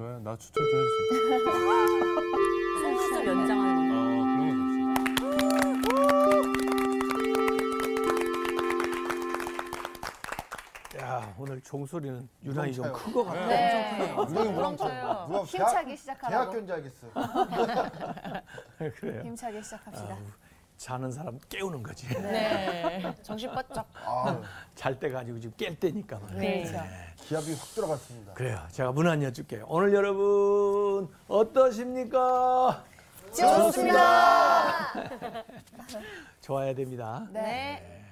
좋아요. 나 추천 좀 해주세요. 속눈썹 연장하는 어, 거죠. 그런 거 좋습니다. 야 오늘 종소리는 유난히 좀 엄청 큰것 같아. 네. 우렁이 우렁차요. 누가 힘차게 대학, 시작하라고. 대학교인 줄 알겠어. 그래요. 힘차게 시작합시다. 자는 사람 깨우는 거지. 네. 정신 바짝. 아, 잘 때 가지고 지금 깰 때니까 말이야. 네. 그렇죠. 기압이 확 들어갔습니다. 그래요. 제가 문안 여줄게요. 오늘 여러분 어떠십니까? 좋습니다. 좋아야 됩니다. 네.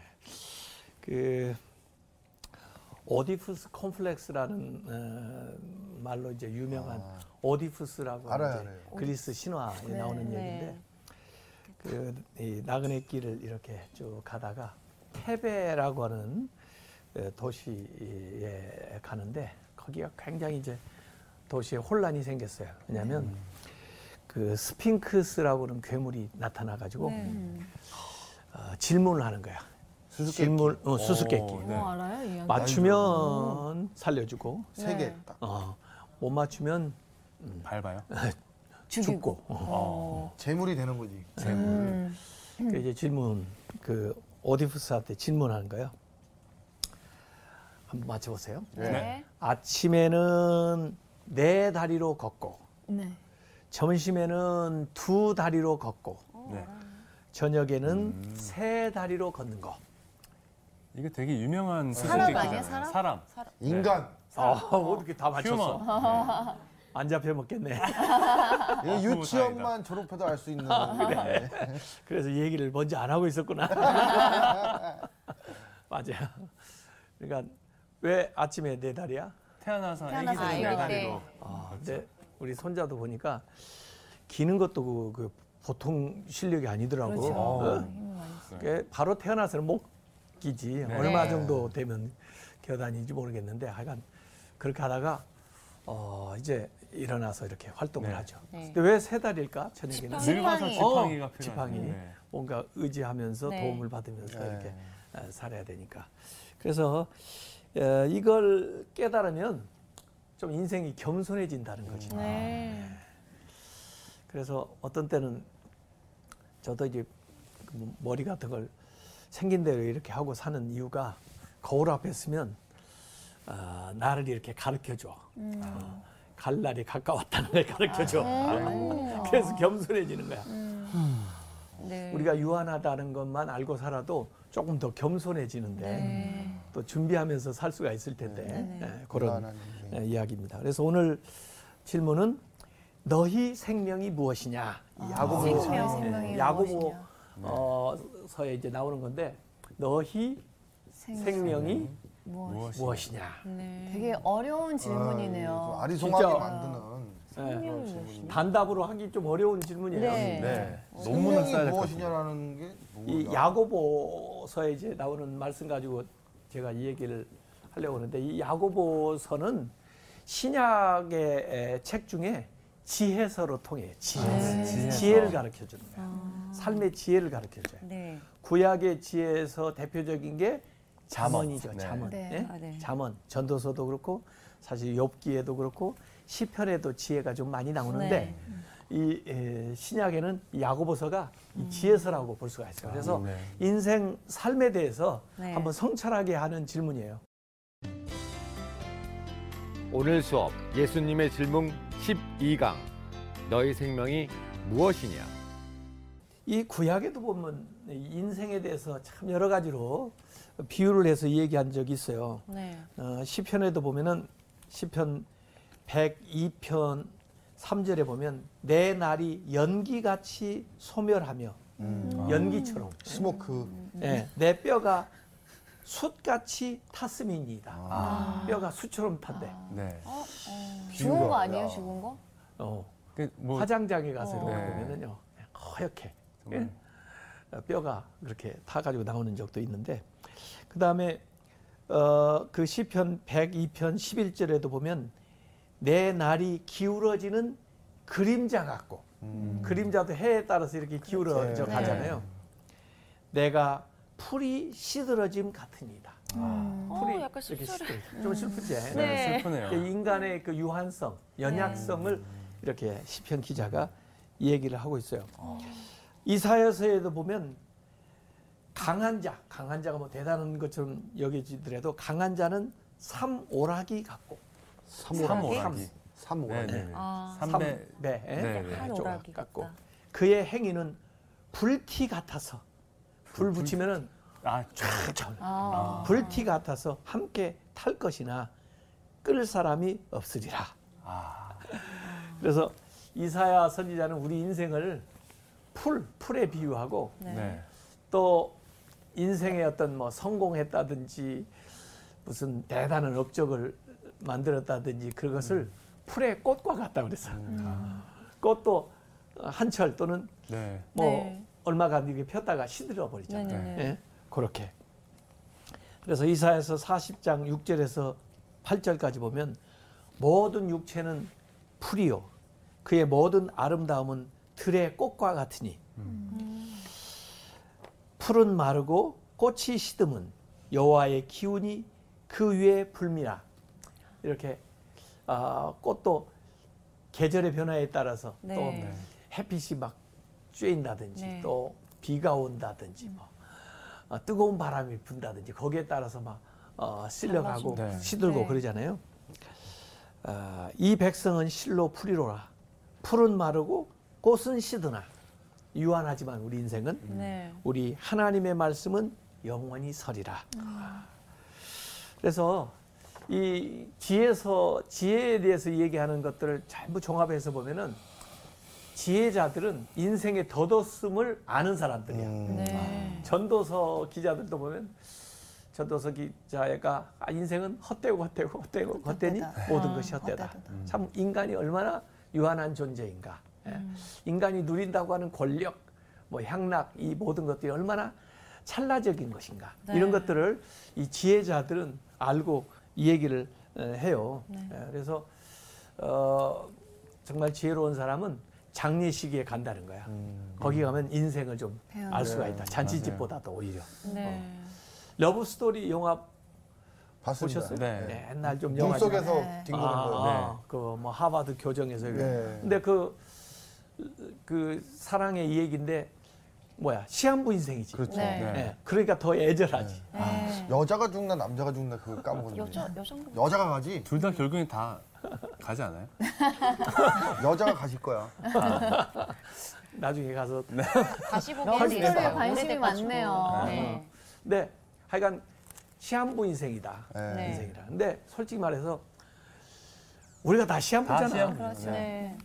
그 오디푸스 콤플렉스라는 어, 말로 이제 유명한 아. 오디푸스라고 알아요, 이제 알아요. 그리스 신화에 네, 나오는 네. 얘기인데 그이 나그네 길을 이렇게 쭉 가다가 테베라고 하는 어, 도시에 가는데 거기가 굉장히 이제 도시에 혼란이 생겼어요. 왜냐하면 음. 그 스핑크스라고 하는 괴물이 나타나 가지고 네. 어, 질문을 하는 거야. 수수께끼. 질문 어, 수수께끼. 오, 네. 뭐 알아요? 맞추면 살려주고 세개 네. 딱. 어, 못 맞추면 밟아요. 죽고. 어. 재물이 되는 거지. 음. 그 이제 질문 그 오디푸스한테 질문하는 거예요. 한번 맞춰보세요. 네. 아침에는 네 다리로 걷고 네. 점심에는 두 다리로 걷고 네. 저녁에는 음. 세 다리로 걷는 거. 이게 되게 유명한 사람 수수께끼잖아요. 아니에요, 사람? 사람. 인간. 아, 어 떻게 다 맞췄어? 안 잡혀 먹겠네. 아, 유치원만 졸업해도 알 수 있는. 네. 그래서 이 얘기를 먼저 안 하고 있었구나. 맞아요. 그러니까 왜 아침에 네 다리야? 태어나서 태어나서 애기들은 아이가 네 다리로. 아, 근데 우리 손자도 보니까 기는 것도 그, 그 보통 실력이 아니더라고. 그렇죠. 어? 힘이 많이 있어요. 그게 바로 태어나서는 못 기지. 네. 얼마 네. 정도 되면 겨다니지 모르겠는데 하여간 그렇게 하다가 어, 이제 일어나서 이렇게 활동을 네. 하죠. 네. 근데 왜세 다리일까? 저녁에는 지팡이. 늙어서 지팡이. 지팡이가 어, 필요하죠. 지팡이. 네. 뭔가 의지하면서 네. 도움을 받으면서 네. 이렇게 어, 살아야 되니까. 그래서 어, 이걸 깨달으면 좀 인생이 겸손해진다는 거죠. 네. 그래서 어떤 때는 저도 이제 그 머리 같은 걸 생긴 대로 이렇게 하고 사는 이유가 거울 앞에 서면 어, 나를 이렇게 가르쳐 줘. 어, 갈 날이 가까웠다는 걸 가르쳐 줘. 그래서 겸손해지는 거야. 네. 우리가 유한하다는 것만 알고 살아도 조금 더 겸손해지는데 네. 또 준비하면서 살 수가 있을 텐데 네. 예, 그런 불안한 인생. 예, 이야기입니다. 그래서 오늘 질문은 너희 생명이 무엇이냐? 이 야고보 생명, 야고보. 어, 서에 이제 나오는 건데 너희 생명이 무엇? 무엇이? 무엇이냐? 네. 되게 어려운 질문이네요. 좀 아리송하게 진짜. 만드는. 예, 그런 질문이. 단답으로 하기 좀 어려운 질문이에요. 네. 네. 논문을 생명이 써야 될 것. 무엇이냐라는 게 이? 야고보서에 이제 나오는 말씀 가지고 제가 이 얘기를 하려고 하는데 이 야고보서는 신약의 에, 책 중에 지혜서로 통해요. 지혜서. 네. 지혜서. 지혜를 가르쳐 주는 거예요. 삶의 지혜를 가르쳐 줘요. 네. 구약의 지혜에서 대표적인 게 잠언이죠. 네. 잠언. 네. 예? 아, 네. 잠언. 전도서도 그렇고 사실 욥기에도 그렇고 시편에도 지혜가 좀 많이 나오는데 네. 이 에, 신약에는 이 야고보서가 이 지혜서라고 볼 수가 있어요. 그래서 네. 인생 삶에 대해서 네. 한번 성찰하게 하는 질문이에요. 오늘 수업 예수님의 질문 12강 너희 생명이 무엇이냐 이 구약에도 보면 이 인생에 대해서 참 여러 가지로 비유를 해서 얘기한 적이 있어요. 네. 어, 시편에도 보면은 시편 102편 3절에 보면 내 날이 연기같이 소멸하며 음. 연기처럼 스모크. 예, 내 뼈가 숯같이 탔음이니이다. 아. 뼈가 숯처럼 탄대. 네. 죽은 거 비유가. 아니에요? 야. 죽은 거? 어, 그 뭐, 화장장에 가서 이렇게 네. 보면은요 허옇게. 예? 어, 뼈가 그렇게 타가지고 나오는 적도 있는데 그 다음에 어, 그 시편 102편 11절에도 보면 내 날이 기울어지는 그림자 같고 음. 그림자도 해에 따라서 이렇게 기울어져 네. 가잖아요. 내가 풀이 시들어짐 같으니다. 어, 풀이 약간 이렇게. 시들- 좀 슬프지. 네, 네. 슬프네요. 그 인간의 그 유한성, 연약성을 이렇게 시편 기자가 얘기를 하고 있어요. 이사야서에도 보면 강한 자, 강한 자가 뭐 대단한 것처럼 여겨지더라도 강한 자는 삼오락이 같고 삼오락이. 삼오락이. 삼배. 배. 한 조각 오락이 같고. 그의 행위는 불티 같아서 불 붙이면은 아, 쫙 아. 불티 같아서 함께 탈 것이나 끌 사람이 없으리라. 아, 그래서 이사야 선지자는 우리 인생을 풀, 풀에 비유하고 네. 네. 또 인생의 어떤 뭐 성공했다든지 무슨 대단한 업적을 만들었다든지 그것을 풀의 꽃과 같다 그랬어요. 꽃도 한철 또는 네. 뭐 네. 얼마간 이렇게 폈다가 시들어 버리잖아요. 네네네. 예? 그렇게. 그래서 이사에서 40장 6절에서 8절까지 보면 모든 육체는 풀이요 그의 모든 아름다움은 들의 꽃과 같으니 풀은 마르고 꽃이 시듬은 여호와의 기운이 그 위에 불미라 이렇게 아, 꽃도 계절의 변화에 따라서 네. 또 네. 햇빛이 막 쬐인다든지 네. 또 비가 온다든지 뭐 어, 뜨거운 바람이 분다든지 거기에 따라서 막 어, 쓸려가고 네. 시들고 네. 그러잖아요. 아, 이 백성은 실로 풀이로라. 풀은 마르고 꽃은 시드나 유한하지만 우리 인생은 네. 우리 하나님의 말씀은 영원히 서리라. 그래서 이 지혜서 지혜에 대해서 얘기하는 것들을 전부 종합해서 보면은 지혜자들은 인생의 덧없음을 아는 사람들이야. 음. 네. 전도서 기자들도 보면 전도서 기자가 아, 인생은 헛되고 헛되고 헛되고 헛되니 헛되다. 모든 아, 것이 헛되다. 헛되다. 참 인간이 얼마나 유한한 존재인가. 예. 음. 인간이 누린다고 하는 권력, 뭐 향락 이 모든 것들이 얼마나 찰나적인 것인가. 네. 이런 것들을 이 지혜자들은 알고 이 얘기를 어, 해요. 네. 예, 그래서 어, 정말 지혜로운 사람은 장례식에 간다는 거야. 음. 거기 가면 인생을 좀 알 수가 네, 있다. 잔치집보다도 오히려. 네. 러브 스토리 영화 봤습니다. 보셨어요? 네. 옛날 좀물 영화 속에서 네. 뒹구는 거. 아, 그뭐 하버드 교정에서. 네. 근데 그, 그 사랑의 이 얘기인데 뭐야 시한부 인생이지. 그렇죠. 네. 예, 그러니까 더 애절하지. 네. 여자가 죽나 남자가 죽나 그거 까먹었는데. 여자 여성분 여자가 가지. 둘 다 결국엔 다 가지 않아요? 여자가 가실 거야. 나중에 가서. 다시 보기 러브 위해서 스토리에 관심이. 많네요. 네. 근데 하여간 시한부 인생이다. 네. 네. 인생이라. 근데 솔직히 말해서 우리가 다 시한부잖아. 다 시한부. 그렇죠. 네.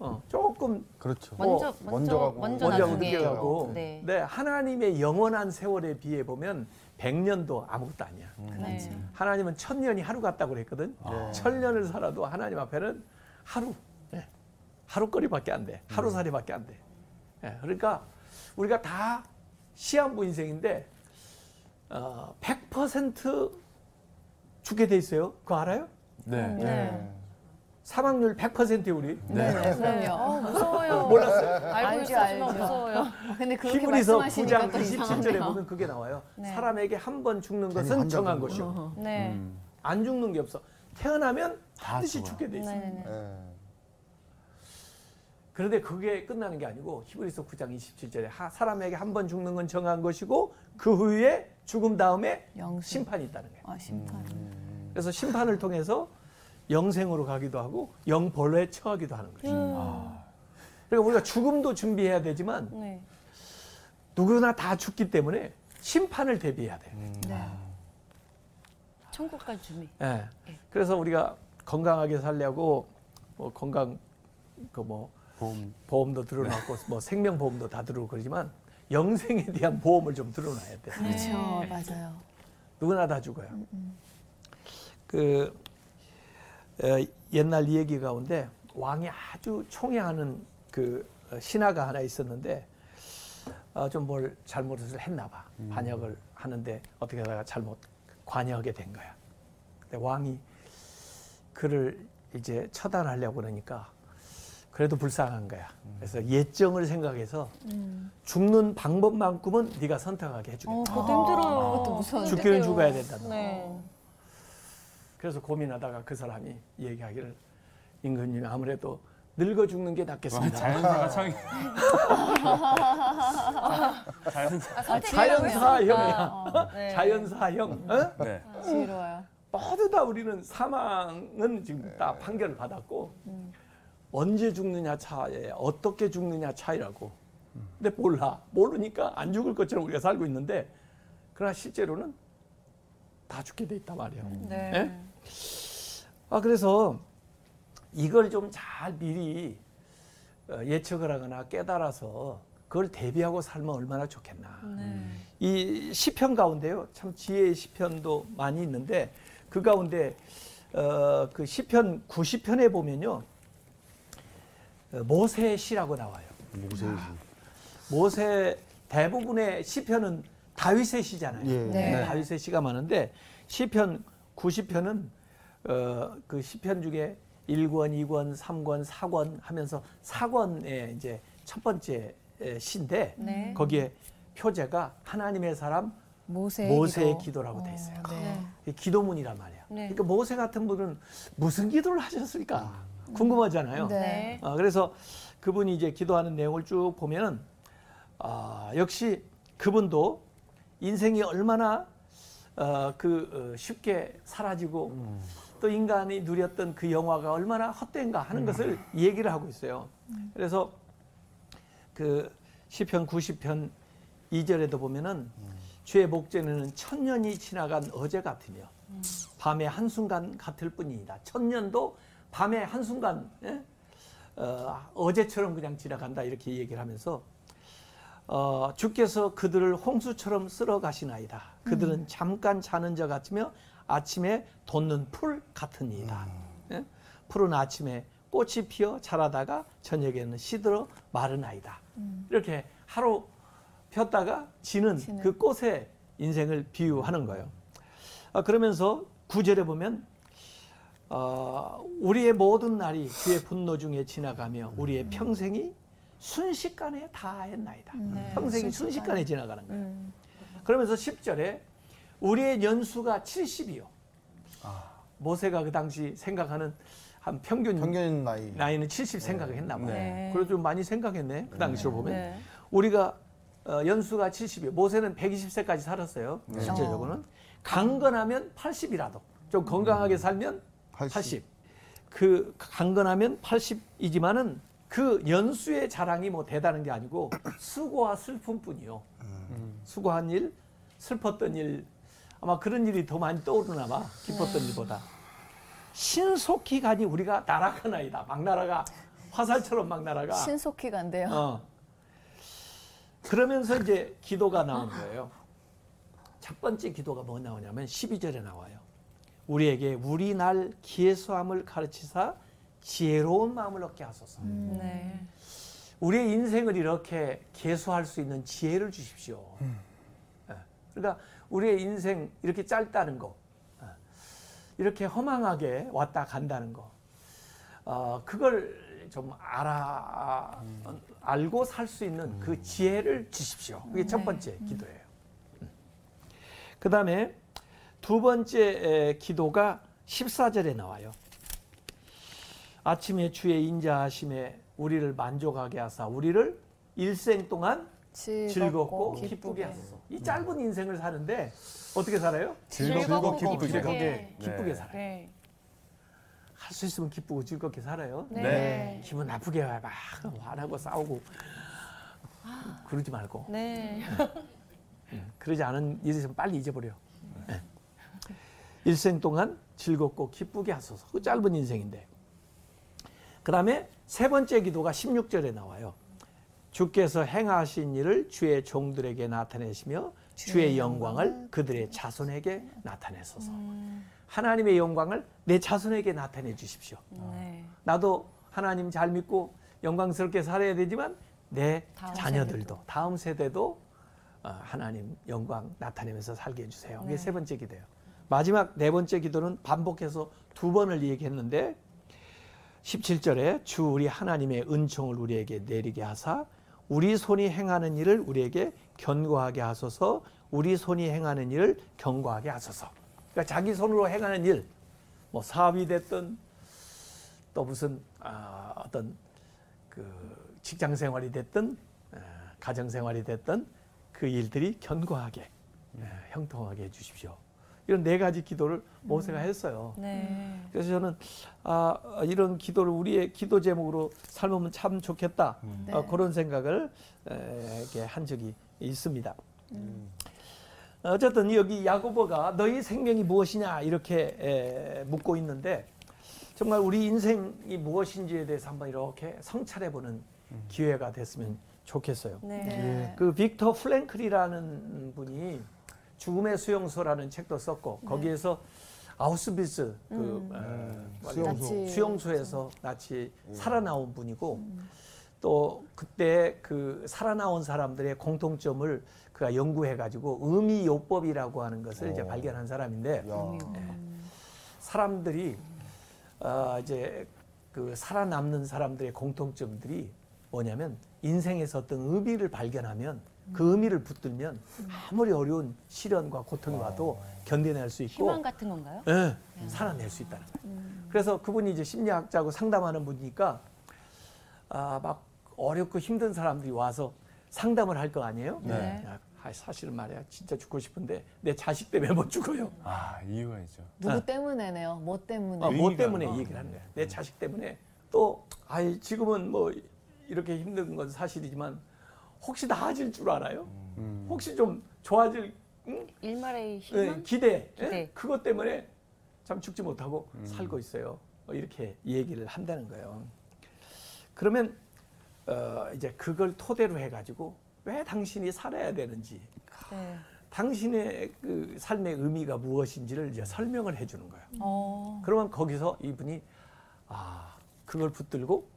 어, 조금 그렇죠. 먼저 뭐, 먼저 먼저 가고, 먼저 먼저 하고 나중에 늦게 가고. 네. 근데 하나님의 영원한 세월에 비해 보면 100년도 아무것도 아니야. 네. 하나님은 천년이 하루 같다고 그랬거든. 네. 천년을 살아도 하나님 앞에는 하루, 예, 하루거리밖에 안 돼. 하루살이밖에 안 돼. 예, 그러니까 우리가 다 시한부 인생인데 어, 100% 죽게 돼 있어요. 그거 알아요? 네. 네. 사망률 100%에 우리. 네, 네. 그럼요. 어, 무서워요. 몰랐어요? 알고 있었지만. 무서워요. 근데 그렇게 히브리서 말씀하시니까 9장 또 27절에 이상하네요. 보면 그게 나와요. 네. 사람에게 한 번 죽는 것은 정한 것이요. 네. 음. 안 죽는 게 없어. 태어나면 다 반드시. 죽게 돼 있어. 네네네. 네. 그런데 그게 끝나는 게 아니고 히브리서 9장 27절에 하- 사람에게 한 번 죽는 건 정한 것이고 그 후에 죽음 다음에 영생. 심판이 있다는 거예요. 아, 심판. 그래서 심판을 통해서 영생으로 가기도 하고 영벌에 처하기도 하는 거죠. 음. 그러니까 우리가 죽음도 준비해야 되지만 네. 누구나 다 죽기 때문에 심판을 대비해야 돼요. 네. 천국까지 준비. 예. 네. 그래서 우리가 건강하게 살려고 뭐 건강 그뭐 보험. 보험도 들어놓고 뭐 생명보험도 다 들어오고 그러지만 영생에 대한 보험을 좀 들어놔야 돼. 그렇죠. 네. 맞아요. 누구나 다 죽어요. 그 에, 옛날 이야기 가운데 왕이 아주 총애하는 그 어, 신하가 하나 있었는데 어, 좀뭘 잘못을 했나 봐. 반역을 하는데 어떻게 하다가 잘못 관여하게 된 거야. 근데 왕이 그를 이제 처단하려고 그러니까 그래도 불쌍한 거야. 그래서 예정을 생각해서 음. 죽는 방법만큼은 네가 선택하게 어, 해주겠다. 그것도 힘들어요. 그것도 무서운데. 죽기는 죽어야 된다. 네. 그래서 고민하다가 그 사람이 얘기하기를 임금님 아무래도 늙어 죽는 게 낫겠습니다. 자연사가 참 자연사 아, 자연사형이야. 어, 네. 자연사형. 어? 네. 지혜로워요. 모두 다 우리는 사망은 지금 다 판결을 받았고 언제 죽느냐 차에 어떻게 죽느냐 차이라고. 근데 몰라 모르니까 안 죽을 것처럼 우리가 살고 있는데 그러나 실제로는 다 죽게 돼 있단 말이에요. 네. 예? 아 그래서 이걸 좀 잘 미리 어, 예측을 하거나 깨달아서 그걸 대비하고 살면 얼마나 좋겠나. 네. 이 시편 가운데요, 참 지혜의 시편도 많이 있는데 그 가운데 어, 그 시편 90편에 보면요, 어, 모세의 시라고 나와요. 모세의 모세 대부분의 시편은 다윗의 시잖아요. 예. 네. 다윗의 시가 많은데 시편 90편은 어, 그 시편 중에 1권, 2권, 3권, 4권 하면서 4권의 이제 첫 번째 에, 시인데 네. 거기에 표제가 하나님의 사람 모세의, 모세의 기도. 기도라고 돼 있어요. 네. 이 기도문이란 말이야. 네. 그러니까 모세 같은 분은 무슨 기도를 하셨을까 궁금하잖아요. 네. 네. 어, 그래서 그분이 이제 기도하는 내용을 쭉 보면은 아, 역시 그분도 인생이 얼마나 어, 그 어, 쉽게 사라지고 또 인간이 누렸던 그 영화가 얼마나 헛된가 하는 것을 얘기를 하고 있어요. 그래서 그 시편 90편 2절에도 보면은 주의 목전에는 천년이 지나간 어제 같으며 밤의 한순간 같을 뿐이다. 천년도 밤의 한순간 예? 어, 어제처럼 그냥 지나간다 이렇게 얘기를 하면서 어, 주께서 그들을 홍수처럼 쓸어 가시나이다. 그들은 잠깐 자는 자 같으며 아침에 돋는 풀 같으니이다. 예? 풀은 아침에 꽃이 피어 자라다가 저녁에는 시들어 마르나이다. 이렇게 하루 폈다가 지는 지는. 그 꽃의 인생을 비유하는 거예요. 아, 그러면서 구절에 보면 어, 우리의 모든 날이 주의 분노 중에 지나가며 우리의 평생이 순식간에 다했나이다. 네. 평생이 순식간에 지나가는 거예요. 음. 그러면서 10절에 우리의 연수가 70이요. 모세가 그 당시 생각하는 한 평균, 평균 나이. 나이는 70 생각을 했나 봐요. 네. 그래도 좀 많이 생각했네. 그 당시로 보면. 네. 우리가 어, 연수가 70이요. 모세는 120세까지 살았어요. 실제적으로는. 강건하면 80이라도. 좀 건강하게 살면 80. 80. 그 강건하면 80이지만은 그 연수의 자랑이 뭐 대단한 게 아니고 수고와 슬픔뿐이요. 수고한 일, 슬펐던 일, 아마 그런 일이 더 많이 떠오르나 봐. 기뻤던 일보다. 신속히 가니 우리가 날아가나이다. 막 날아가. 화살처럼 막 날아가. 신속히 간대요. 어. 그러면서 이제 기도가 나오는 거예요. 첫 번째 기도가 뭐 나오냐면 12절에 나와요. 우리에게 우리 날 기회수함을 가르치사 지혜로운 마음을 얻게 하소서. 네. 우리의 인생을 이렇게 개수할 수 있는 지혜를 주십시오. 예. 그러니까 우리의 인생 이렇게 짧다는 거, 예. 이렇게 허망하게 왔다 간다는 거, 어, 그걸 좀 알아 알고 살 수 있는 그 지혜를 주십시오. 그게 첫 번째 기도예요. 그 다음에 두 번째 에, 기도가 14절에 나와요. 아침에 주의 인자하심에 우리를 만족하게 하사 우리를 일생 동안 즐겁고 기쁘게 하소서. 이 짧은 인생을 사는데 어떻게 살아요? 즐겁고 기쁘게. 즐겁게, 네. 기쁘게 살아요. 네. 할수 있으면 기쁘고 즐겁게 살아요. 네. 네. 기분 나쁘게 막 화나고 싸우고 그러지 말고 네. 그러지 않은 일 있으면 빨리 잊어버려. 예. 일생 동안 즐겁고 기쁘게 하소서. 그 짧은 인생인데. 그 다음에 세 번째 기도가 16절에 나와요. 주께서 행하신 일을 주의 종들에게 나타내시며 주의 영광을 그들의 자손에게 나타내소서. 하나님의 영광을 내 자손에게 나타내 주십시오. 네. 나도 하나님 잘 믿고 영광스럽게 살아야 되지만 내 다음 자녀들도 다음 세대도 어, 하나님 영광 나타내면서 살게 해주세요. 이게 네. 세 번째 기도예요. 마지막 네 번째 기도는 반복해서 두 번을 얘기했는데 17절에 주 우리 하나님의 은총을 우리에게 내리게 하사 우리 손이 행하는 일을 우리에게 견고하게 하소서 우리 손이 행하는 일을 견고하게 하소서. 그러니까 자기 손으로 행하는 일, 뭐 사업이 됐든 또 무슨 아, 어떤 그 직장 생활이 됐든 아, 가정 생활이 됐든 그 일들이 견고하게 아, 형통하게 해주십시오. 이런 네 가지 기도를 모세가 했어요. 네. 그래서 저는 아, 이런 기도를 우리의 기도 제목으로 삼으면 참 좋겠다 네. 어, 그런 생각을 에, 이렇게 한 적이 있습니다. 어쨌든 여기 야고보가 너희 생명이 무엇이냐 이렇게 에, 묻고 있는데 정말 우리 인생이 무엇인지에 대해서 한번 이렇게 성찰해 보는 기회가 됐으면 좋겠어요. 네. 네. 그 빅터 프랭클이라는 분이 죽음의 수용소라는 책도 썼고 거기에서 아우슈비츠 그 음. 어, 수용소. 나치. 수용소에서 나치 살아나온 분이고 또 그때 그 살아나온 사람들의 공통점을 그가 연구해 가지고 의미 요법이라고 하는 것을 이제 어. 발견한 사람인데 야. 사람들이 어, 이제 그 살아남는 사람들의 공통점들이 뭐냐면 인생에서 어떤 의미를 발견하면 그 의미를 붙들면 아무리 어려운 시련과 고통이 와도 견뎌낼 수 있고 희망 같은 건가요? 예, 살아낼 수 있다는 거예요. 그래서 그분이 이제 심리학자고 상담하는 분이니까 아, 막 어렵고 힘든 사람들이 와서 상담을 할 거 아니에요? 네. 야, 아, 사실은 말이야 진짜 죽고 싶은데 내 자식 때문에 못 죽어요. 아 이유가 있죠. 누구 아. 때문에네요. 뭐 때문에? 어, 뭐 때문에 뭐. 이 얘기를 하는 거야. 내 자식 때문에 또 아이 지금은 뭐 이렇게 힘든 건 사실이지만 혹시 나아질 줄 알아요? 음. 혹시 좀 좋아질 응? 일말의 예, 희망? 기대, 예? 기대. 그것 때문에 참 죽지 못하고 살고 있어요. 어, 이렇게 얘기를 한다는 거예요. 그러면 어, 이제 그걸 토대로 해가지고 왜 당신이 살아야 되는지, 네. 당신의 그 삶의 의미가 무엇인지를 이제 설명을 해주는 거예요. 어. 그러면 거기서 이분이 아 그걸 붙들고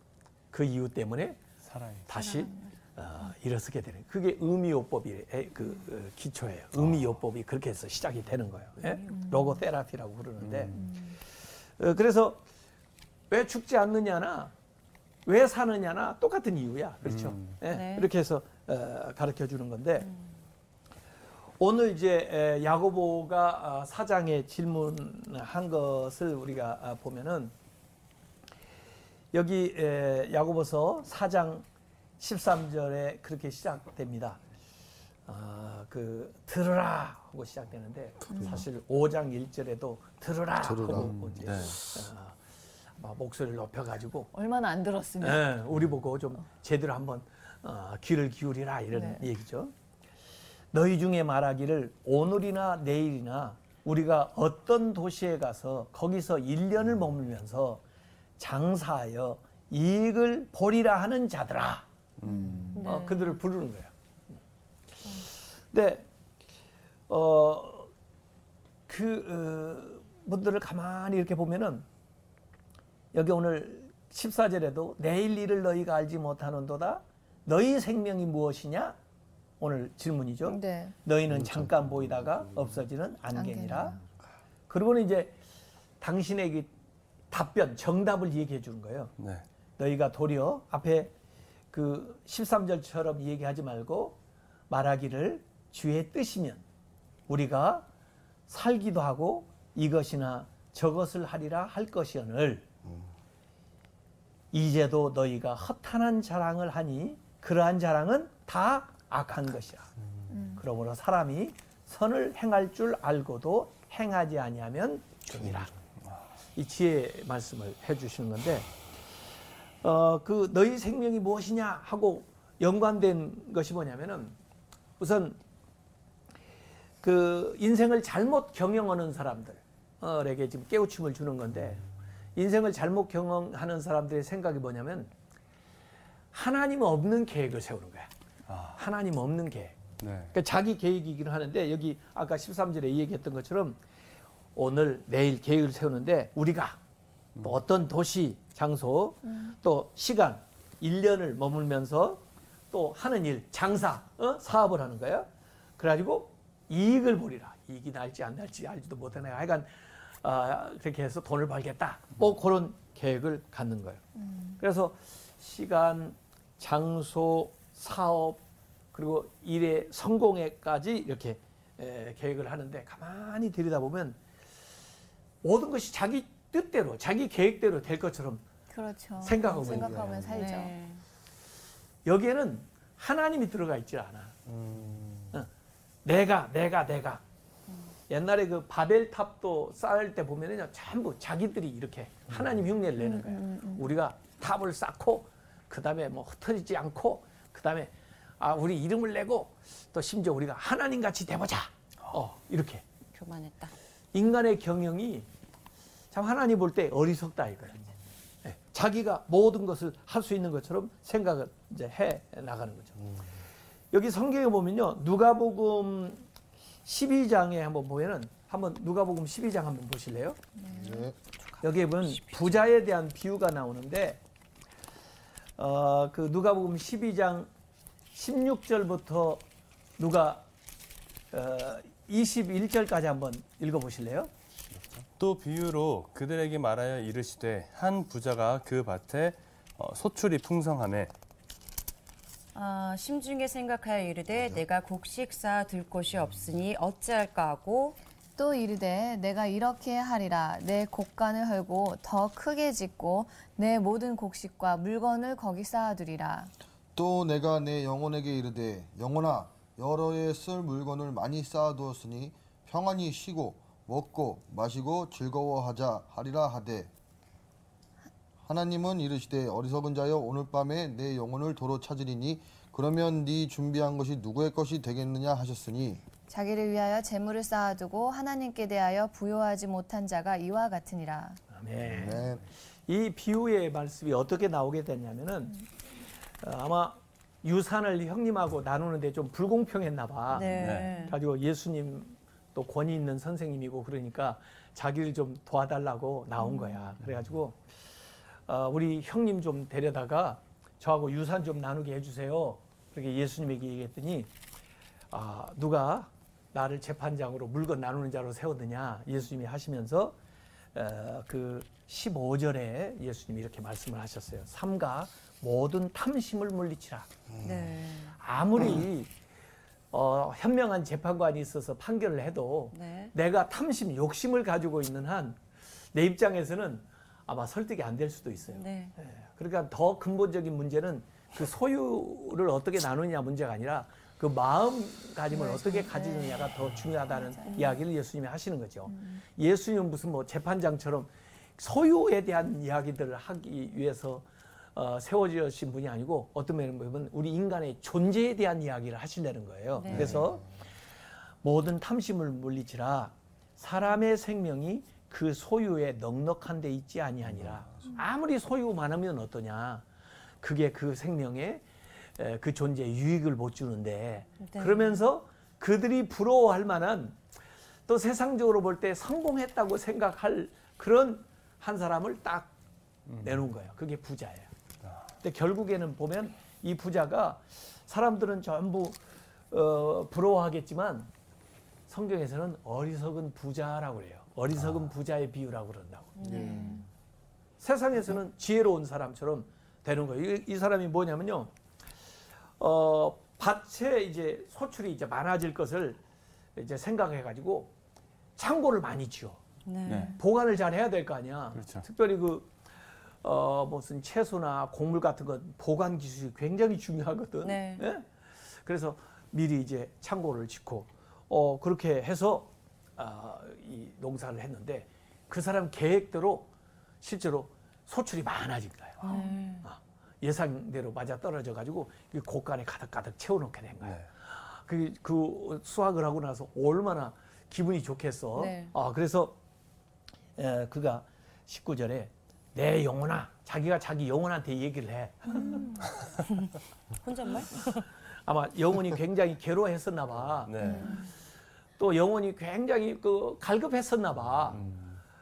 그 이유 때문에 살아요. 다시 어, 일어서게 되는 그게 의미요법의 그 어, 기초예요. 의미요법이 그렇게 해서 시작이 되는 거예요. 예? 로고 테라피라고 부르는데 어, 그래서 왜 죽지 않느냐나 왜 사느냐나 똑같은 이유야. 그렇죠. 음. 예? 네. 이렇게 해서 어, 가르쳐 주는 건데 오늘 이제 에, 야고보가 아, 사장에 질문한 것을 우리가 아, 보면은 여기 에, 야고보서 4장 13절에 그렇게 시작됩니다. 아, 그 들으라 하고 시작되는데 사실 5장 1절에도 들으라, 들으라. 하고 이제 네. 아, 막 목소리를 높여가지고 얼마나 안 들었으면. 예, 우리 보고 좀 제대로 한번 어, 귀를 기울이라 이런 네. 얘기죠. 너희 중에 말하기를 오늘이나 내일이나 우리가 어떤 도시에 가서 거기서 1년을 머물면서 장사하여 이익을 보리라 하는 자들아. 음. 네. 어, 그들을 부르는 거예요. 근데 어, 그 어, 분들을 가만히 이렇게 보면은 여기 오늘 14절에도 내일 일을 너희가 알지 못하는도다 너희 생명이 무엇이냐 오늘 질문이죠. 네. 너희는 잠깐 보이다가 없어지는 안개니라. 그러고는 이제 당신의 그 답변, 정답을 얘기해 주는 거예요. 네. 너희가 도리어 앞에 그 13절처럼 얘기하지 말고 말하기를 주의 뜻이면 우리가 살기도 하고 이것이나 저것을 하리라 할 것이오늘 이제도 너희가 허탄한 자랑을 하니 그러한 자랑은 다 악한 것이야. 그러므로 사람이 선을 행할 줄 알고도 행하지 아니하면 죽이라. 이 지혜 말씀을 해주시는 건데 어, 그 너희 생명이 무엇이냐 하고 연관된 것이 뭐냐면은 우선 그 인생을 잘못 경영하는 사람들에게 지금 깨우침을 주는 건데 인생을 잘못 경영하는 사람들의 생각이 뭐냐면 하나님 없는 계획을 세우는 거야. 아. 하나님 없는 계획. 네. 그러니까 자기 계획이기는 하는데 여기 아까 13절에 얘기했던 것처럼 오늘 내일 계획을 세우는데 우리가 또 어떤 도시, 장소, 또 시간, 1년을 머물면서 또 하는 일, 장사, 어? 사업을 하는 거예요. 그래가지고 이익을 보리라. 이익이 날지 안 날지 알지도 못하네. 하여간 아, 그렇게 해서 돈을 벌겠다. 뭐 그런 계획을 갖는 거예요. 그래서 시간, 장소, 사업 그리고 일의 성공에까지 이렇게 에, 계획을 하는데 가만히 들여다보면 모든 것이 자기 뜻대로 자기 계획대로 될 것처럼 그렇죠. 생각하고 생각하면 살죠. 네. 여기에는 하나님이 들어가 있지 않아. 음. 어. 내가, 내가, 내가. 옛날에 그 바벨탑도 쌓을 때 보면은요, 전부 자기들이 이렇게 하나님 흉내를 내는 거예요. 우리가 탑을 쌓고, 그 다음에 뭐 흩어지지 않고, 그 다음에 아, 우리 이름을 내고, 또 심지어 우리가 하나님 같이 돼보자. 어, 이렇게. 교만했다. 인간의 경영이 참 하나님 볼 때 어리석다 이거예요. 예, 자기가 모든 것을 할 수 있는 것처럼 생각을 이제 해 나가는 거죠. 여기 성경에 보면요. 누가복음 12장에 한번 보면은 한번 누가복음 12장 한번 보실래요? 네. 여기에 보면 부자에 대한 비유가 나오는데 어, 그 누가복음 12장 16절부터 누가 어, 21절까지 한번 읽어 보실래요? 또 비유로 그들에게 말하여 이르시되 한 부자가 그 밭에 어, 소출이 풍성함에. 아, 심중에 생각하여 이르되 내가 곡식 쌓아 둘 곳이 없으니 어찌할까 하고 또 이르되 내가 이렇게 하리라. 내 곡간을 헐고 더 크게 짓고 내 모든 곡식과 물건을 거기 쌓아두리라. 또 내가 내 영혼에게 이르되 영혼아 여러 해쓸 물건을 많이 쌓아두었으니 평안히 쉬고 먹고 마시고 즐거워하자 하리라 하되 하나님은 이르시되 어리석은 자여 오늘 밤에 내 영혼을 도로 찾으리니 그러면 네 준비한 것이 누구의 것이 되겠느냐 하셨으니 자기를 위하여 재물을 쌓아두고 하나님께 대하여 부요하지 못한 자가 이와 같으니라 아멘. 네. 이 비유의 말씀이 어떻게 나오게 됐냐면은 어, 아마 유산을 형님하고 나누는데 좀 불공평했나 봐. 네. 가지고 예수님 또 권위 있는 선생님이고 그러니까 자기를 좀 도와달라고 나온 거야. 그래가지고 어, 우리 형님 좀 데려다가 저하고 유산 좀 나누게 해주세요. 그렇게 예수님에게 얘기했더니 아, 누가 나를 재판장으로 물건 나누는 자로 세우느냐 예수님이 하시면서 어, 그 15절에 예수님이 이렇게 말씀을 하셨어요. 삼가 모든 탐심을 물리치라. 네. 아무리 어, 현명한 재판관이 있어서 판결을 해도 네. 내가 탐심, 욕심을 가지고 있는 한 내 입장에서는 아마 설득이 안 될 수도 있어요. 네. 예, 그러니까 더 근본적인 문제는 그 소유를 어떻게 나누냐 문제가 아니라 그 마음가짐을 어떻게 가지느냐가 더 중요하다는 이야기를 예수님이 하시는 거죠. 예수님은 무슨 뭐 재판장처럼 소유에 대한 이야기들을 하기 위해서 어, 세워지신 분이 아니고 어떤 면에 보면 우리 인간의 존재에 대한 이야기를 하신다는 거예요. 네. 그래서 모든 탐심을 물리치라 사람의 생명이 그 소유에 넉넉한 데 있지 아니하니라. 아무리 소유 많으면 어떠냐. 그게 그 생명에 에, 그 존재에 유익을 못 주는데 네. 그러면서 그들이 부러워할 만한 또 세상적으로 볼 때 성공했다고 생각할 그런 한 사람을 딱 내놓은 거예요. 그게 부자예요. 근데 결국에는 보면 이 부자가 사람들은 전부 어, 부러워하겠지만 성경에서는 어리석은 부자라고 그래요. 어리석은 부자의 비유라고 그런다고. 세상에서는 지혜로운 사람처럼 되는 거예요. 이, 이 사람이 뭐냐면요. 어, 밭에 이제 소출이 이제 많아질 것을 이제 생각해 가지고 창고를 많이 지어. 네. 네. 보관을 잘 해야 될 거 아니야. 그렇죠. 특별히 그, 어, 무슨 채소나 곡물 같은 것 보관 기술이 굉장히 중요하거든. 네. 예? 그래서 미리 이제 창고를 짓고, 어, 그렇게 해서, 아, 이 농사를 했는데 그 사람 계획대로 실제로 소출이 많아진 거예요. 네. 아, 예상대로 맞아 떨어져 가지고 이 곳간에 가득가득 채워놓게 된 거예요. 네. 그, 그 수확을 하고 나서 얼마나 기분이 좋겠어. 네. 아, 그래서 에, 그가 19절에 내 영혼아, 자기가 자기 영혼한테 얘기를 해. 혼잣말? 아마 영혼이 굉장히 괴로워했었나 봐. 네. 또 영혼이 굉장히 그 갈급했었나 봐.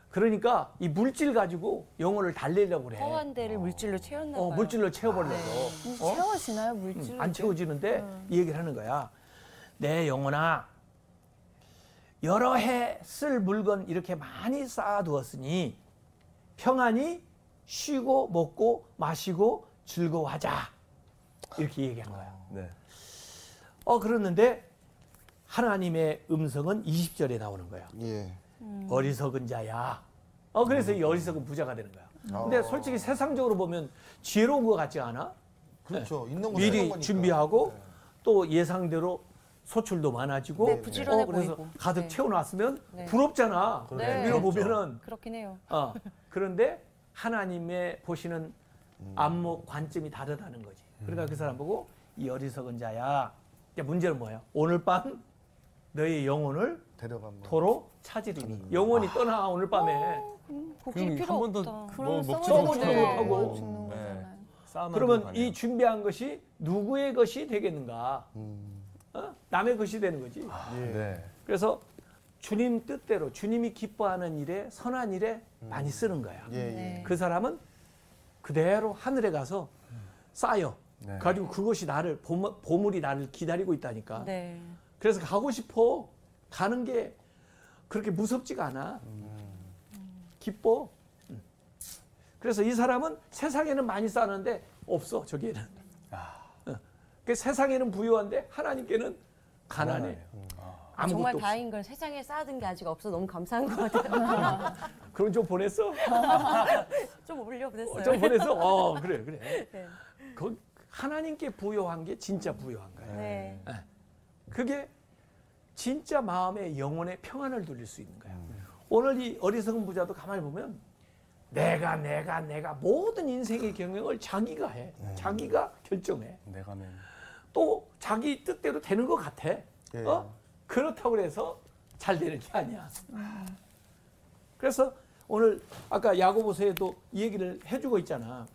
그러니까 이 물질 가지고 영혼을 달래려고 그래. 허한 데를 물질로 채웠나 봐요. 어, 물질로 채워보려고. 어? 채워지나요 물질? 안 채워지는데 이 얘기를 하는 거야. 내 영혼아, 여러 해 쓸 물건 이렇게 많이 쌓아두었으니 평안히 쉬고 먹고 마시고 즐거워하자 이렇게 얘기한 거야. 네. 어 그러는데 하나님의 음성은 20절에 나오는 거야. 예. 어리석은 자야. 어 그래서 이 어리석은 부자가 되는 거야. 근데 어. 솔직히 세상적으로 보면 지혜로운 것 같지 않아? 그렇죠. 있는 거 미리 거니까. 준비하고 네. 또 예상대로 소출도 많아지고 네, 부지런해 어, 그래서 보이고. 가득 네. 채워놨으면 네. 부럽잖아. 네. 위로 보면은 그렇긴 해요. 어, 그런데 하나님의 보시는 음. 안목 관점이 다르다는 거지. 그러니까 그 사람 보고 이 어리석은 자야. 이제 문제는 뭐예요? 오늘 밤 너의 영혼을 도로 찾으리니 영혼이 떠나 오늘 밤에 곡식 그럼 필요 한 번도 없다. 뭐 먹지도 못하고. 죽는 네. 그러면 이. 준비한 것이 누구의 것이 되겠는가? 음. 어? 남의 것이 되는 거지. 네. 그래서 주님 뜻대로 주님이 기뻐하는 일에 선한 일에 많이 쓰는 거야. 예, 예. 네. 그 사람은 그대로 하늘에 가서 쌓여 네. 가지고 그것이 나를 보물, 보물 이 나를 기다리고 있다니까. 네. 그래서 가고 싶어 가는 게 그렇게 무섭지가 않아. 기뻐. 음. 그래서 이 사람은 세상에는 많이 쌓는데 없어 저기에는. 어. 그 세상에는 부유한데 하나님께는 가난해. 아무것도 정말 없어. 다행인 건 세상에 쌓아둔 게 아직 없어 너무 감사한 것 같아요. 그럼 좀 보냈어? 좀 올려 보냈어요. 어, 좀 보냈어? 어 그래 그래. 네. 그 하나님께 부여한 게 진짜 부여한 거야. 네. 그게 진짜 마음의 영혼의 평안을 돌릴 수 있는 거야. 오늘 이 어리석은 부자도 가만히 보면 내가 내가 내가 모든 인생의 경영을 자기가 해. 자기가 결정해. 내가 맨. 또 자기 뜻대로 되는 것 같아. 예. 어? 그렇다고 해서 잘 되는 게 아니야. 그래서 오늘 아까 야고보서에도 이 얘기를 해주고 있잖아.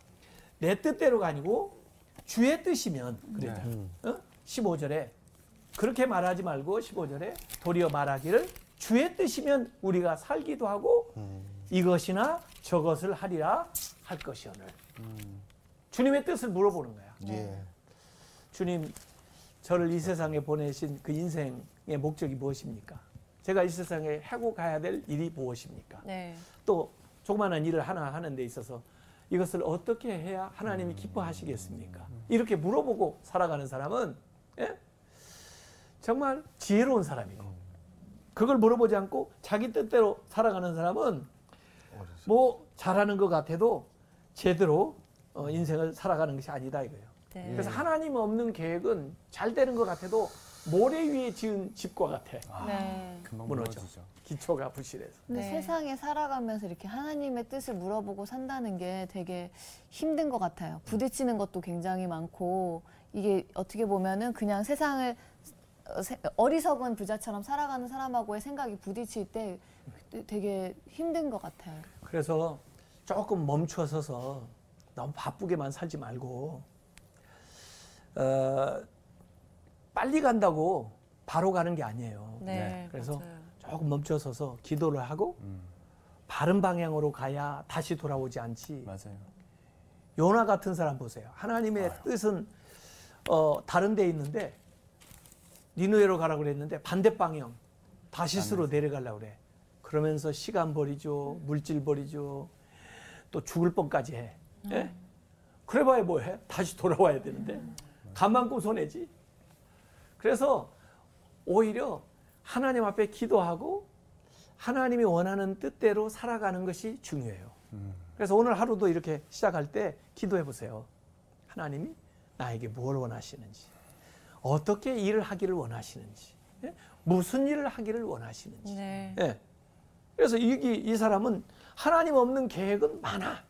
내 뜻대로가 아니고 주의 뜻이면 그랬다. 어? 15절에 그렇게 말하지 말고 15절에 도리어 말하기를 주의 뜻이면 우리가 살기도 하고 이것이나 저것을 하리라 할 것이오늘. 주님의 뜻을 물어보는 거야. 예. 주님, 저를 이 세상에 보내신 그 인생의 목적이 무엇입니까? 제가 이 세상에 하고 가야 될 일이 무엇입니까? 네. 또 조그마한 일을 하나 하는 데 있어서 이것을 어떻게 해야 하나님이 기뻐하시겠습니까? 이렇게 물어보고 살아가는 사람은 예? 정말 지혜로운 사람이고 그걸 물어보지 않고 자기 뜻대로 살아가는 사람은 뭐 잘하는 것 같아도 제대로 어, 인생을 살아가는 것이 아니다 이거예요. 네. 그래서 하나님 없는 계획은 잘 되는 것 같아도 모래 위에 지은 집과 같아. 네. 금방 무너져. 무너지죠. 기초가 부실해서. 근데 네. 세상에 살아가면서 이렇게 하나님의 뜻을 물어보고 산다는 게 되게 힘든 것 같아요. 부딪히는 것도 굉장히 많고 이게 어떻게 보면은 그냥 세상을 어, 세- 어리석은 부자처럼 살아가는 사람하고의 생각이 부딪힐 때 되게 힘든 것 같아요. 그래서 조금 멈춰서서 너무 바쁘게만 살지 말고 어, 빨리 간다고 바로 가는 게 아니에요. 네. 그래서 맞아요. 조금 멈춰서서 기도를 하고 바른 방향으로 가야 다시 돌아오지 않지. 맞아요. 요나 같은 사람 보세요. 하나님의 뜻은 어, 다른 데 있는데 니누에로 가라고 그랬는데 반대 방향 다시스로 내려가려고 그래. 그러면서 시간 버리죠. 물질 버리죠. 또 죽을 뻔까지 해. 예? 그래봐야 뭐해? 다시 돌아와야 되는데 간만 고 손해지. 그래서 오히려 하나님 앞에 기도하고 하나님이 원하는 뜻대로 살아가는 것이 중요해요. 그래서 오늘 하루도 이렇게 시작할 때 기도해 보세요. 하나님이 나에게 뭘 원하시는지, 어떻게 일을 하기를 원하시는지, 예? 무슨 일을 하기를 원하시는지. 네. 예. 그래서 이, 이, 이 사람은 하나님 없는 계획은 많아.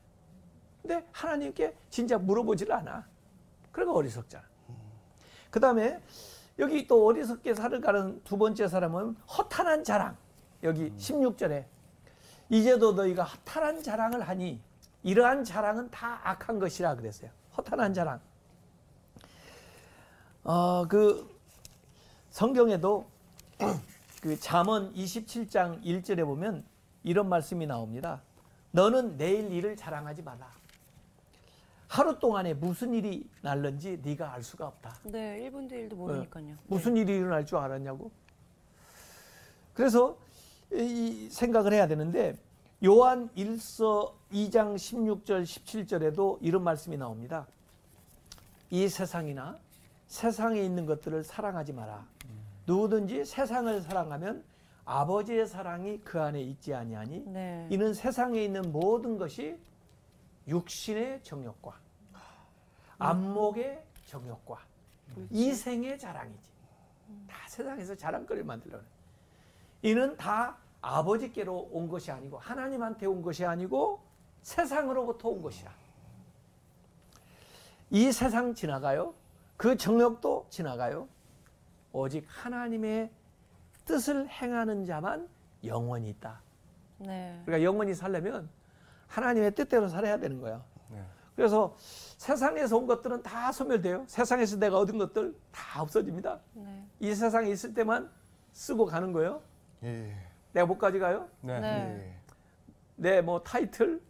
근데 하나님께 진짜 물어보질 않아. 그러니까 어리석잖아. 그 다음에 여기 또 어리석게 살아가는 두 번째 사람은 허탄한 자랑. 여기 16절에 이제도 너희가 허탄한 자랑을 하니 이러한 자랑은 다 악한 것이라 그랬어요. 허탄한 자랑. 어, 그 성경에도 그 잠언 27장 1절에 보면 이런 말씀이 나옵니다. 너는 내일 일을 자랑하지 마라. 하루 동안에 무슨 일이 날는지 네가 알 수가 없다. 네. 1분도 1도 모르니까요. 무슨 일이 일어날 줄 알았냐고? 그래서 이 생각을 해야 되는데 요한 1서 2장 16절 17절에도 이런 말씀이 나옵니다. 이 세상이나 세상에 있는 것들을 사랑하지 마라. 누구든지 세상을 사랑하면 아버지의 사랑이 그 안에 있지 아니하니 네. 이는 세상에 있는 모든 것이 육신의 정욕과 안목의 정욕과 이생의 자랑이지. 다 세상에서 자랑거리를 만들려는. 이는 다 아버지께로 온 것이 아니고 하나님한테 온 것이 아니고 세상으로부터 온 것이라. 이 세상 지나가요. 그 정욕도 지나가요. 오직 하나님의 뜻을 행하는 자만 영원히 있다. 네. 그러니까 영원히 살려면 하나님의 뜻대로 살아야 되는 거야. 네. 그래서 세상에서 온 것들은 다 소멸돼요. 세상에서 내가 얻은 것들 다 없어집니다. 네. 이 세상에 있을 때만 쓰고 가는 거예요. 예. 내가 못 가져가요. 네. 네. 내뭐 타이틀,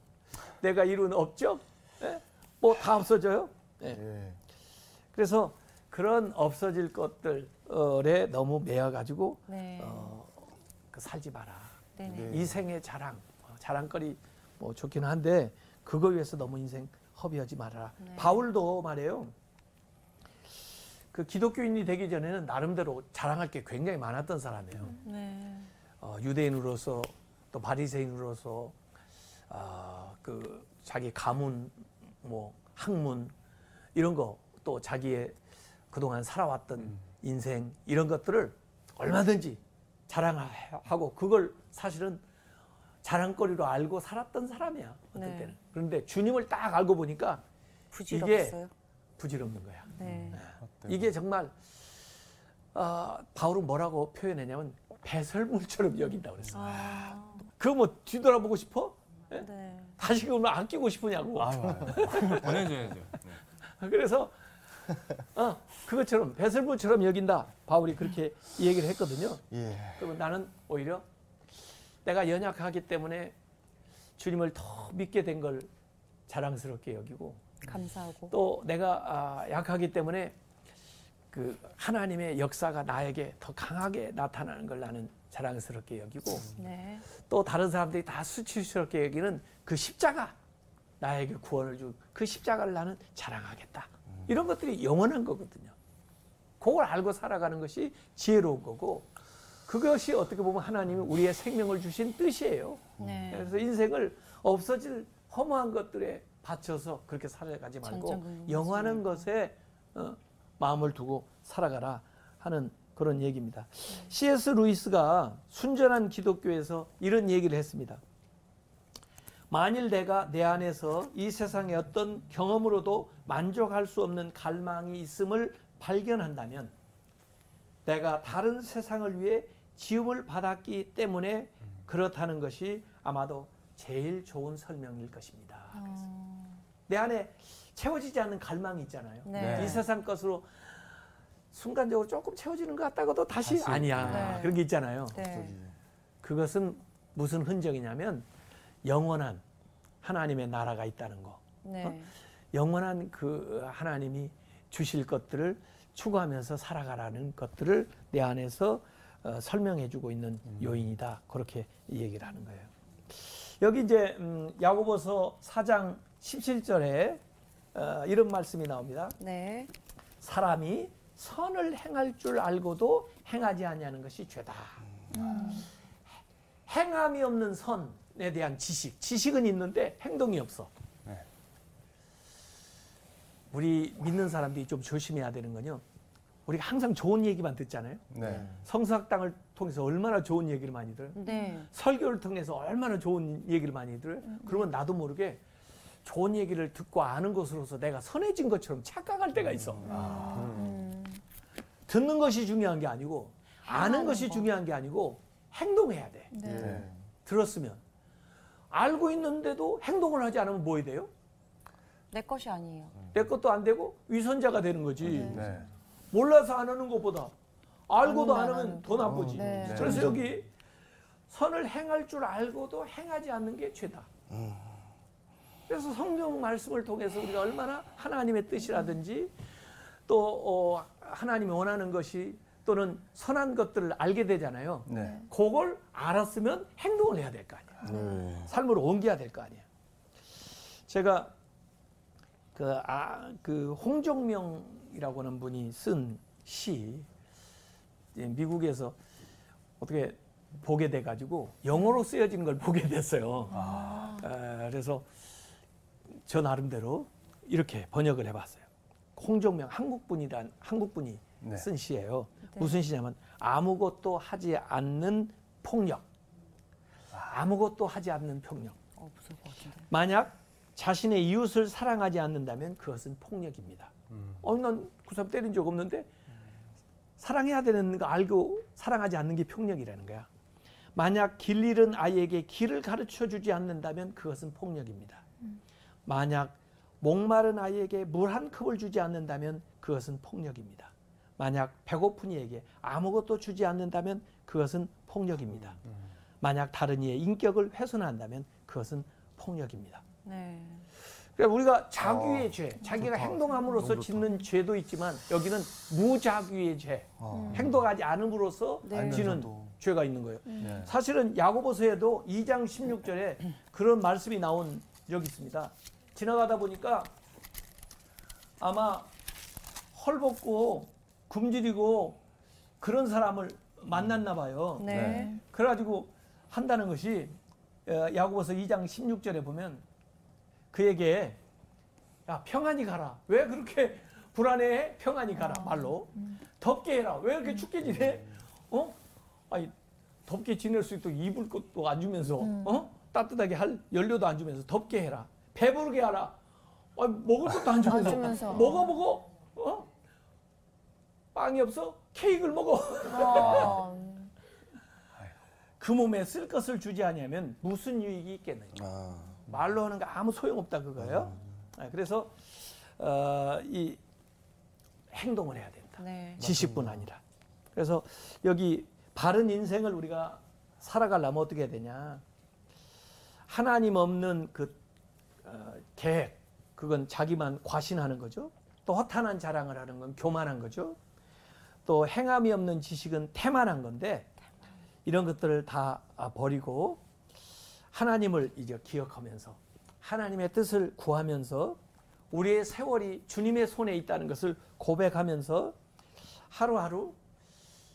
내가 이룬 업적, 뭐다 없어져요. 예. 예. 그래서 그런 없어질 것들에 너무 매여 가지고 네. 어, 그 살지 마라. 네. 네. 네. 이 생의 자랑, 어, 자랑거리 뭐 좋기는 한데 그거 위해서 너무 인생 허비하지 말아라. 네. 바울도 말해요. 그 기독교인이 되기 전에는 나름대로 자랑할 게 굉장히 많았던 사람이에요. 네. 어, 유대인으로서 또 바리새인으로서 아, 그 자기 가문, 뭐 학문 이런 거 또 자기의 그동안 살아왔던 인생 이런 것들을 얼마든지 자랑하고 그걸 사실은 자랑거리로 알고 살았던 사람이야 어떤 네. 때는 그런데 주님을 딱 알고 보니까 부질없어요. 부질없는 거야 네. 이게 정말 어, 바울은 뭐라고 표현했냐면 배설물처럼 여긴다 그랬어 아. 그거 뭐 뒤돌아보고 싶어? 네. 다시 그걸 아끼고 싶으냐고 아유, 아유. 보내줘야죠. 네. 그래서 어, 그것처럼 배설물처럼 여긴다 바울이 그렇게 얘기를 했거든요 예. 그러면 나는 오히려 내가 연약하기 때문에 주님을 더 믿게 된 걸 자랑스럽게 여기고 감사하고. 또 내가 아, 약하기 때문에 그 하나님의 역사가 나에게 더 강하게 나타나는 걸 나는 자랑스럽게 여기고 네. 또 다른 사람들이 다 수치스럽게 여기는 그 십자가 나에게 구원을 준 그 십자가를 나는 자랑하겠다 이런 것들이 영원한 거거든요 그걸 알고 살아가는 것이 지혜로운 거고 그것이 어떻게 보면 하나님이 우리의 생명을 주신 뜻이에요 네. 그래서 인생을 없어질 허무한 것들에 바쳐서 그렇게 살아가지 말고 말고. 것에 어, 마음을 두고 살아가라 하는 그런 얘기입니다. C.S. 루이스가 순전한 기독교에서 이런 얘기를 했습니다. 만일 내가 내 안에서 이 세상의 어떤 경험으로도 만족할 수 없는 갈망이 있음을 발견한다면 내가 다른 세상을 위해 지음을 받았기 때문에 그렇다는 것이 아마도 제일 좋은 설명일 것입니다. 내 안에 채워지지 않는 갈망이 있잖아요. 네. 이 세상 것으로 순간적으로 조금 채워지는 것 같다고도 다시, 다시. 아니야. 네. 그런 게 있잖아요. 네. 그것은 무슨 흔적이냐면 영원한 하나님의 나라가 있다는 거. 네. 영원한 그 하나님이 주실 것들을 추구하면서 살아가라는 것들을 내 안에서 어, 설명해주고 있는 요인이다. 그렇게 얘기를 하는 거예요. 여기 이제 음, 야고보서 4장 17절에 어, 이런 말씀이 나옵니다. 네. 사람이 선을 행할 줄 알고도 행하지 아니하는 것이 죄다. 행함이 없는 선에 대한 지식, 지식은 있는데 행동이 없어. 네. 우리 믿는 사람들이 좀 조심해야 되는 건요. 우리가 항상 좋은 얘기만 듣잖아요. 네. 성서학당을 통해서 얼마나 좋은 얘기를 많이 들어요. 네. 설교를 통해서 얼마나 좋은 얘기를 많이 들어요. 그러면 나도 모르게 좋은 얘기를 듣고 아는 것으로서 내가 선해진 것처럼 착각할 때가 있어. 음. 듣는 것이 중요한 게 아니고 아는 것이 거. 중요한 게 아니고 행동해야 돼. 네. 예. 들었으면 알고 있는데도 행동을 하지 않으면 뭐 해야 돼요? 내 것이 아니에요. 내 것도 안 되고 위선자가 되는 거지. 네. 몰라서 안 하는 것보다 알고도 안 아는 하면 더 나쁘지. 네. 그래서 여기 선을 행할 줄 알고도 행하지 않는 게 죄다. 그래서 성경 말씀을 통해서 우리가 얼마나 하나님의 뜻이라든지 또 어, 하나님이 원하는 것이 또는 선한 것들을 알게 되잖아요. 네. 그걸 알았으면 행동을 해야 될 거 아니에요. 삶으로 옮겨야 될 거 아니에요. 제가 그, 아, 그 홍정명 이라고 하는 분이 쓴 시, 예, 미국에서 어떻게 보게 돼가지고 영어로 쓰여진 걸 보게 됐어요. 아, 그래서 저 나름대로 이렇게 번역을 해봤어요. 홍정명 한국분이란 한국분이 네. 쓴 시예요. 무슨 시냐면 아무것도 하지 않는 폭력. 아 무것도 하지 않는 폭력. 어. 만약 자신의 이웃을 사랑하지 않는다면 그것은 폭력입니다. 어, 난그 사람 때린 적 없는데 사랑해야 되는 거 알고 사랑하지 않는 게 폭력이라는 거야. 만약 길 잃은 아이에게 길을 가르쳐 주지 않는다면 그것은 폭력입니다. 만약 목마른 아이에게 물 한 컵을 주지 않는다면 그것은 폭력입니다. 만약 배고픈 이에게 아무것도 주지 않는다면 그것은 폭력입니다. 만약 다른 이의 인격을 훼손한다면 그것은 폭력입니다. 네. 그러니까 우리가 자규의 어, 죄, 자기가 좋다. 행동함으로써. 짓는 죄도 있지만 여기는 무자규의 죄, 어. 행동하지 않음으로써 네. 지는. 죄가 있는 거예요. 네. 사실은 야고보서에도 2장 16절에 그런 말씀이 나온 적이 있습니다. 지나가다 보니까 아마 헐벗고 굶주리고 그런 사람을 만났나 봐요. 네. 네. 그래가지고 한다는 것이 어, 야고보서 2장 16절에 보면 그에게 야 평안히 가라. 왜 그렇게 불안해해? 평안히 가라. 말로 덥게 해라. 왜 이렇게 춥게 지내? 어? 아니 덥게 지낼 수 있도록 입을 것도 안 주면서 어? 따뜻하게 할 연료도 안 주면서 덥게 해라. 배부르게 하라. 아니, 먹을 것도 안 주면서, 주면서. 먹어 먹어. 어? 빵이 없어? 케이크를 먹어. 어, 그 몸에 쓸 것을 주지 아니하면 무슨 유익이 있겠느냐. 아. 말로 하는 거 아무 소용없다 그거예요. 아, 그래서 어, 이 행동을 해야 된다. 네. 지식뿐 아니라. 그래서 여기 바른 인생을 우리가 살아가려면 어떻게 해야 되냐. 하나님 없는 그 어, 계획, 그건 자기만 과신하는 거죠. 또 허탄한 자랑을 하는 건 교만한 거죠. 또 행함이 없는 지식은 태만한 건데 이런 것들을 다 아, 버리고 하나님을 이제 기억하면서 하나님의 뜻을 구하면서 우리의 세월이 주님의 손에 있다는 것을 고백하면서 하루하루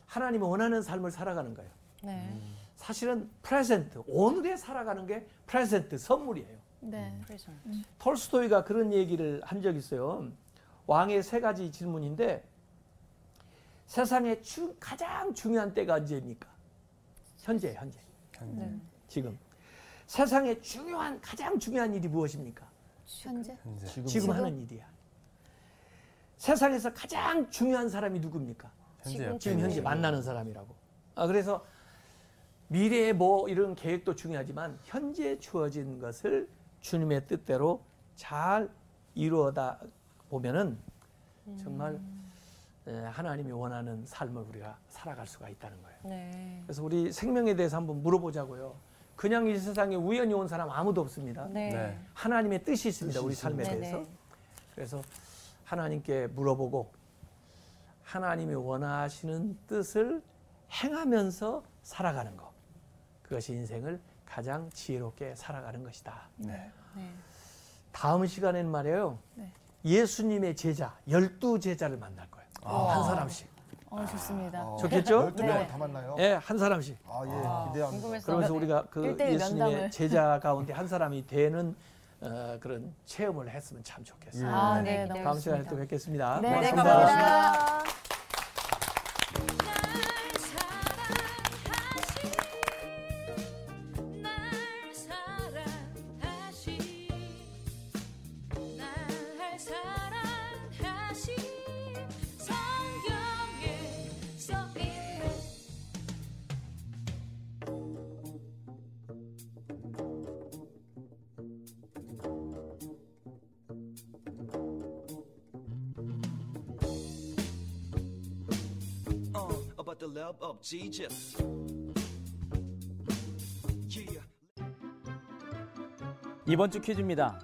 하나님이 원하는 삶을 살아가는 거예요. 네. 사실은 present, 오늘에 살아가는 게 present, 선물이에요. 네. present. 톨스토이가 그런 얘기를 한 적이 있어요. 왕의 세 가지 질문인데 세상에 주- 가장 중요한 때가 언제입니까? 현재, 현재. 네. 지금. 세상에 중요한 가장 중요한 일이 무엇입니까? 현재. 지금, 지금? 하는 일이야. 세상에서 가장 중요한 사람이 누굽니까? 현재 옆에 지금 현재 만나는 사람이라고. 아, 그래서 미래에 뭐 이런 계획도 중요하지만 현재 주어진 것을 주님의 뜻대로 잘 이루어다 보면은 정말 에, 하나님이 원하는 삶을 우리가 살아갈 수가 있다는 거예요. 네. 그래서 우리 생명에 대해서 한번 물어보자고요. 그냥 이 세상에 우연히 온 사람 아무도 없습니다. 네. 네. 하나님의 뜻이 있습니다. 뜻이 우리 삶에 있습니다. 대해서. 네네. 그래서 하나님께 물어보고 하나님이 원하시는 뜻을 행하면서 살아가는 것. 그것이 인생을 가장 지혜롭게 살아가는 것이다. 네. 네. 다음 시간에는 말이에요. 네. 예수님의 제자, 열두 제자를 만날 거예요. 한 사람씩. 어, 좋습니다. 어, 좋겠죠? 열두 명을 네. 다 만나요? 예, 한 사람씩. 아, 예. 아, 기대합니다. 궁금해서. 그러면서 우리가 그 일대일 예수님의 면담을. 제자 가운데 한 사람이 되는 어, 그런 체험을 했으면 참 좋겠어요. 아, 네, 네. 다음 시간에 또 뵙겠습니다. 네, 고맙습니다. 감사합니다. Jesus. Yeah. 이번 주 퀴즈입니다.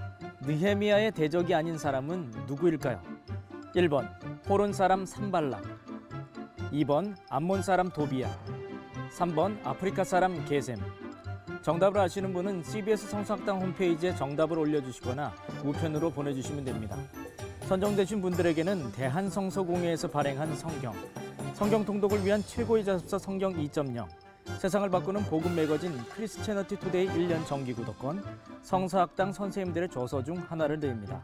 느헤미야의 대적이 아닌 사람은 누구일까요? 1번 호론 사람 산발락 2번 암몬 사람 도비야, 3번 아프리카 사람 게셈. 정답을 아시는 분은 CBS 성서학당 홈페이지에 정답을 올려주시거나 우편으로 보내주시면 됩니다. 선정되신 분들에게는 대한성서공회에서 발행한 성경, 성경 통독을 위한 최고의 자습서 성경 2.0, 세상을 바꾸는 복음 매거진 크리스채너티 투데이 1년 정기 구독권, 성서학당 선생님들의 저서 중 하나를 드립니다.